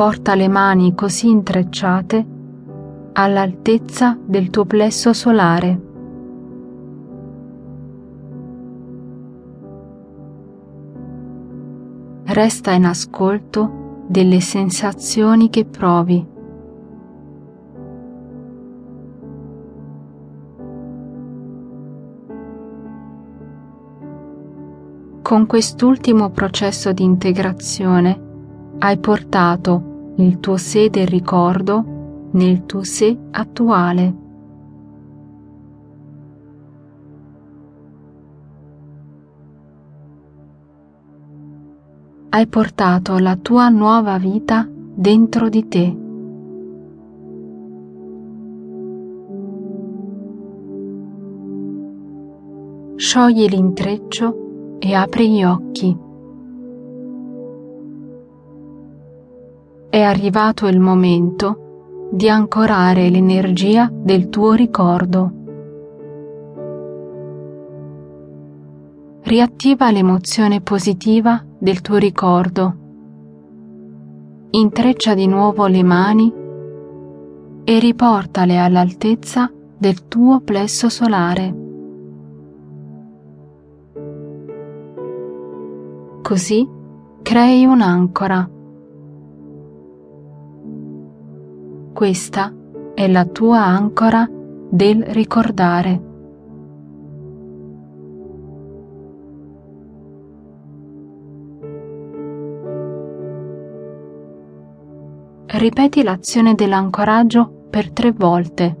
Porta le mani così intrecciate all'altezza del tuo plesso solare. Resta in ascolto delle sensazioni che provi. Con quest'ultimo processo di integrazione hai portato il tuo sé del ricordo nel tuo sé attuale. Hai portato la tua nuova vita dentro di te. Sciogli l'intreccio e apri gli occhi. È arrivato il momento di ancorare l'energia del tuo ricordo. Riattiva l'emozione positiva del tuo ricordo. Intreccia di nuovo le mani e riportale all'altezza del tuo plesso solare. Così crei un'ancora Questa è la tua ancora del ricordare. Ripeti l'azione dell'ancoraggio per tre volte.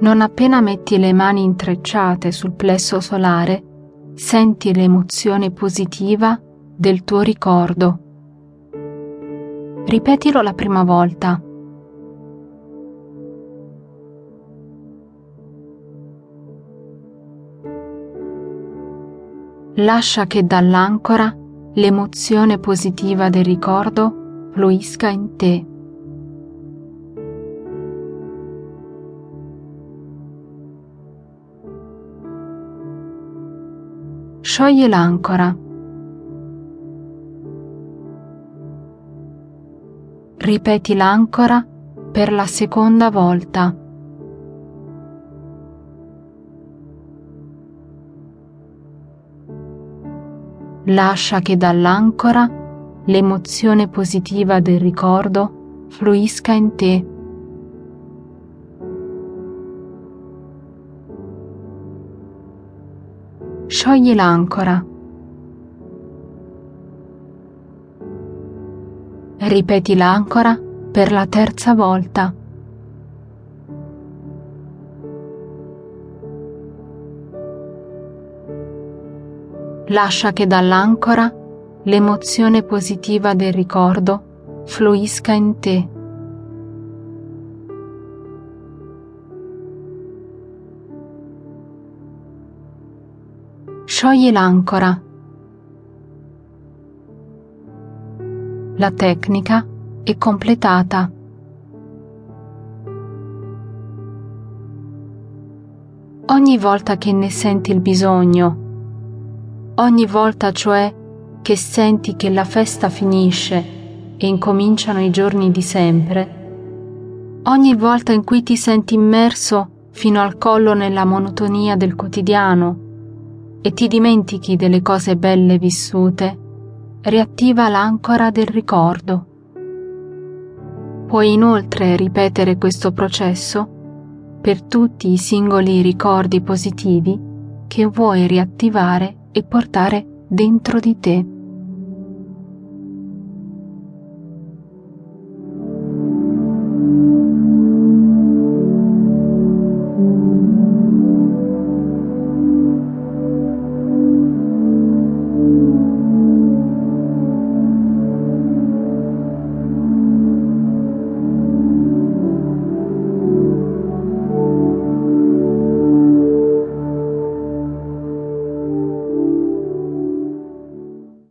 Non appena metti le mani intrecciate sul plesso solare, senti l'emozione positiva del tuo ricordo Ripetilo la prima volta. Lascia che dall'ancora l'emozione positiva del ricordo fluisca in te. Sciogli l'ancora Ripeti l'ancora per la seconda volta. Lascia che dall'ancora l'emozione positiva del ricordo fluisca in te. Sciogli l'ancora. Ripeti l'ancora per la terza volta. Lascia che dall'ancora l'emozione positiva del ricordo fluisca in te. Sciogli l'ancora La tecnica è completata. Ogni volta che ne senti il bisogno, ogni volta cioè che senti che la festa finisce e incominciano i giorni di sempre, ogni volta in cui ti senti immerso fino al collo nella monotonia del quotidiano e ti dimentichi delle cose belle vissute, riattiva l'ancora del ricordo. Puoi inoltre ripetere questo processo per tutti i singoli ricordi positivi che vuoi riattivare e portare dentro di te.